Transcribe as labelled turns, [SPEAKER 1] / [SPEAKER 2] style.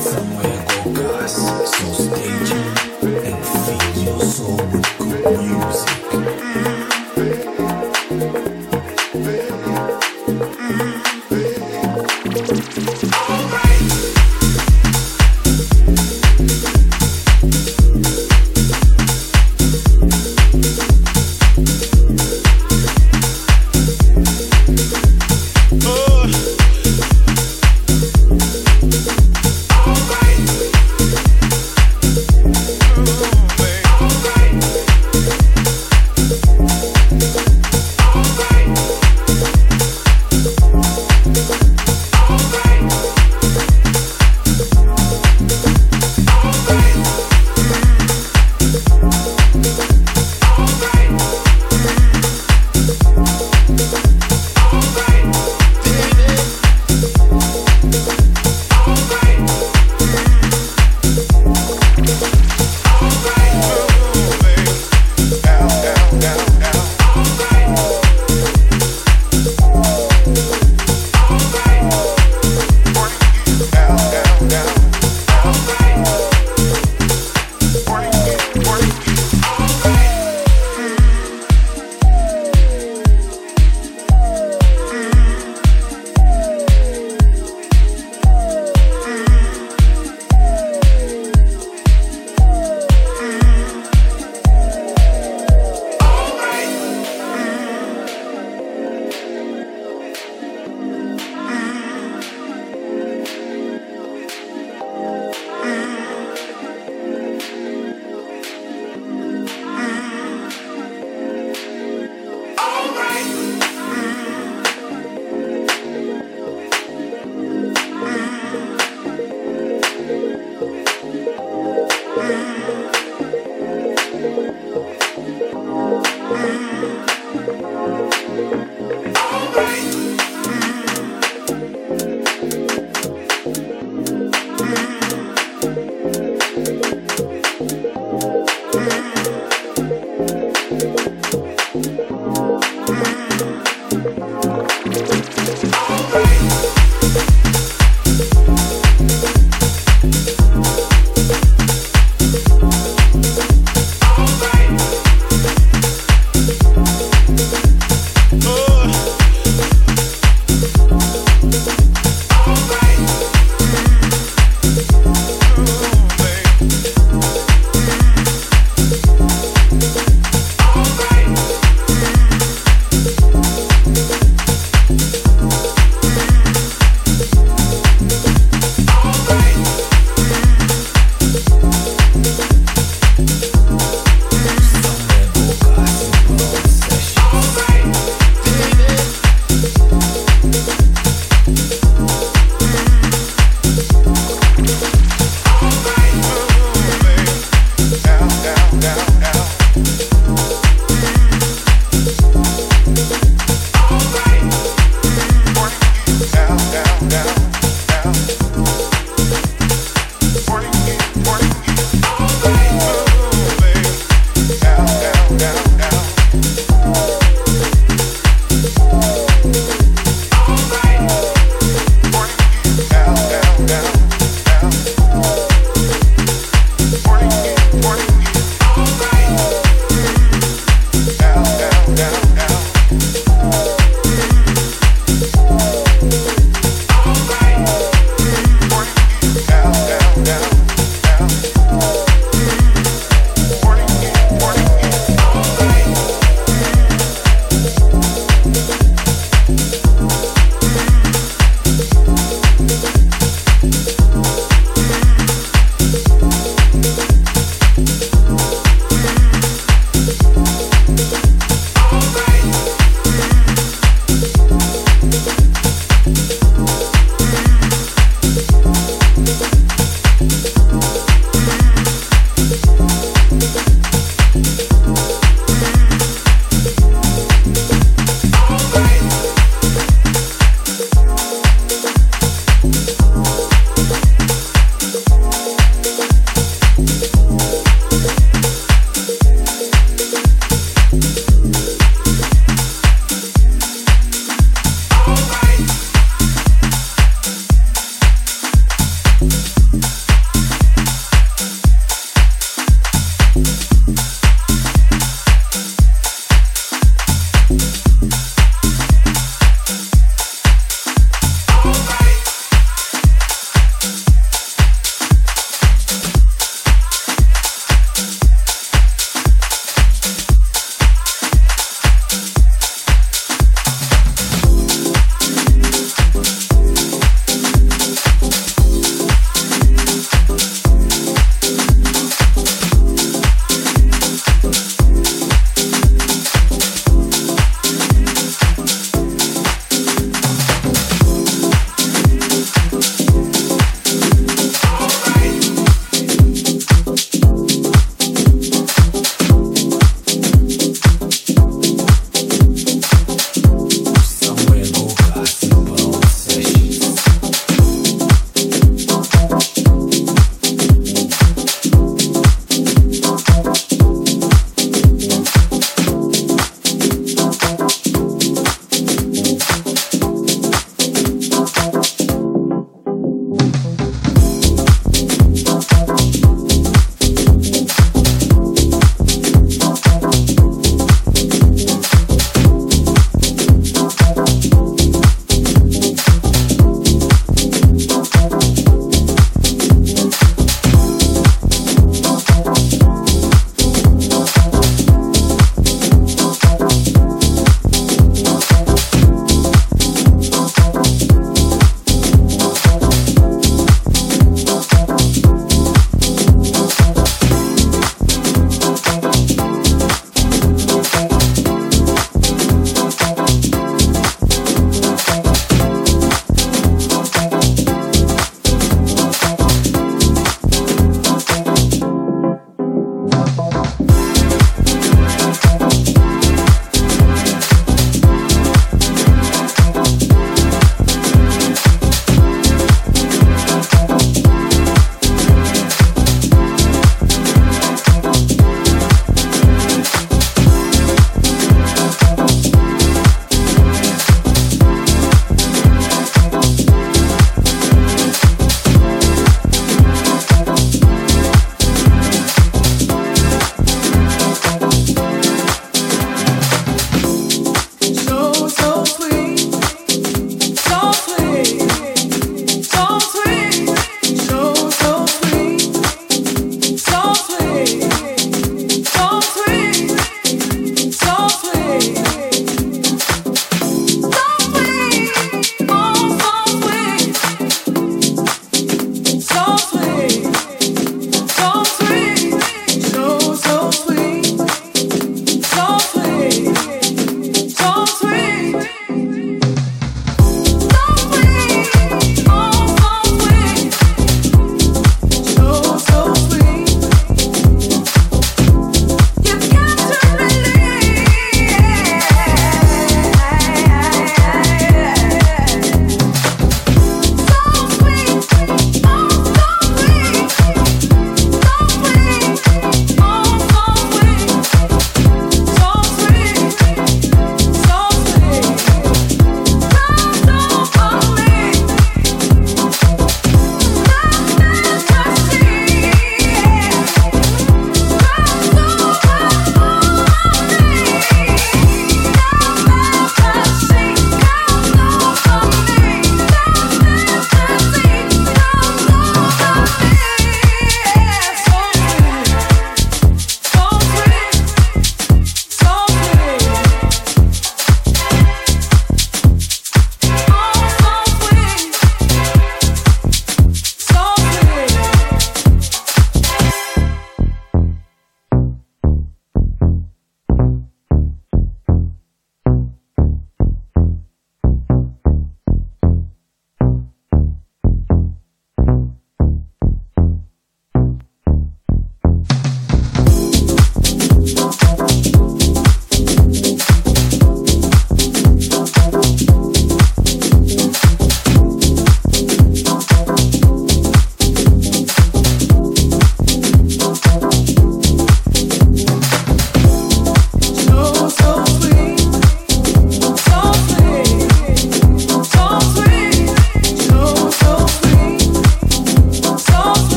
[SPEAKER 1] somewhere go gas. So stay tuned and feed your soul with good music. Bye.